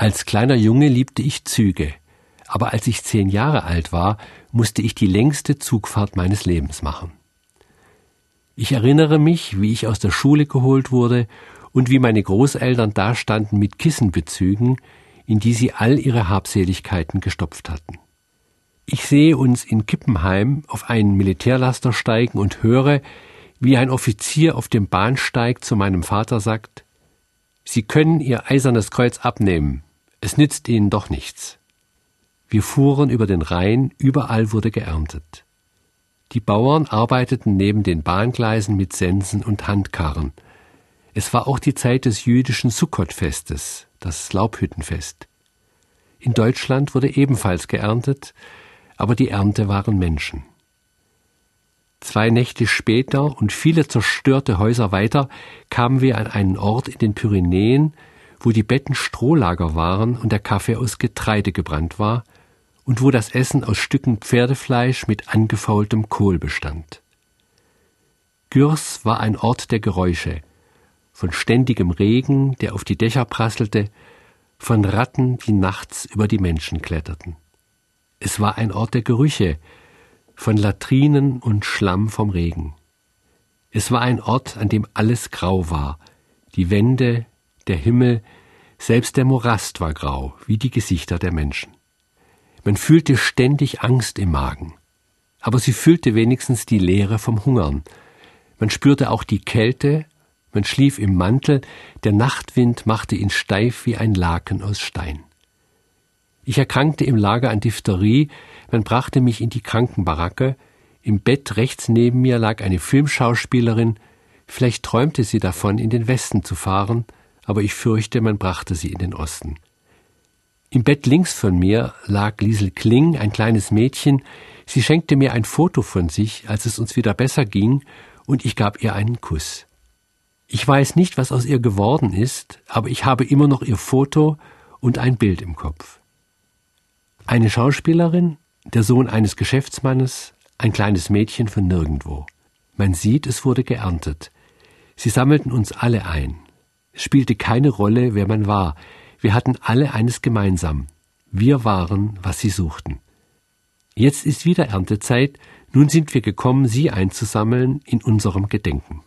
Als kleiner Junge liebte ich Züge, aber als ich zehn Jahre alt war, musste ich die längste Zugfahrt meines Lebens machen. Ich erinnere mich, wie ich aus der Schule geholt wurde und wie meine Großeltern dastanden mit Kissenbezügen, in die sie all ihre Habseligkeiten gestopft hatten. Ich sehe uns in Kippenheim auf einen Militärlaster steigen und höre, wie ein Offizier auf dem Bahnsteig zu meinem Vater sagt, Sie können Ihr eisernes Kreuz abnehmen, es nützt Ihnen doch nichts. Wir fuhren über den Rhein, überall wurde geerntet. Die Bauern arbeiteten neben den Bahngleisen mit Sensen und Handkarren. Es war auch die Zeit des jüdischen Sukkot-Festes, das Laubhüttenfest. In Deutschland wurde ebenfalls geerntet, aber die Ernte waren Menschen. Zwei Nächte später und viele zerstörte Häuser weiter kamen wir an einen Ort in den Pyrenäen, wo die Betten Strohlager waren und der Kaffee aus Getreide gebrannt war und wo das Essen aus Stücken Pferdefleisch mit angefaultem Kohl bestand. Gürs war ein Ort der Geräusche, von ständigem Regen, der auf die Dächer prasselte, von Ratten, die nachts über die Menschen kletterten. Es war ein Ort der Gerüche, von Latrinen und Schlamm vom Regen. Es war ein Ort, an dem alles grau war, die Wände, der Himmel, selbst der Morast war grau, wie die Gesichter der Menschen. Man fühlte ständig Angst im Magen, aber sie füllte wenigstens die Leere vom Hungern. Man spürte auch die Kälte, man schlief im Mantel, der Nachtwind machte ihn steif wie ein Laken aus Stein. Ich erkrankte im Lager an Diphtherie, man brachte mich in die Krankenbaracke, im Bett rechts neben mir lag eine Filmschauspielerin, vielleicht träumte sie davon, in den Westen zu fahren, aber ich fürchte, man brachte sie in den Osten. Im Bett links von mir lag Liesel Kling, ein kleines Mädchen, sie schenkte mir ein Foto von sich, als es uns wieder besser ging, und ich gab ihr einen Kuss. Ich weiß nicht, was aus ihr geworden ist, aber ich habe immer noch ihr Foto und ein Bild im Kopf. Eine Schauspielerin, der Sohn eines Geschäftsmannes, ein kleines Mädchen von nirgendwo. Man sieht, es wurde geerntet. Sie sammelten uns alle ein. Spielte keine Rolle, wer man war. Wir hatten alle eines gemeinsam. Wir waren, was sie suchten. Jetzt ist wieder Erntezeit, nun sind wir gekommen, sie einzusammeln in unserem Gedenken.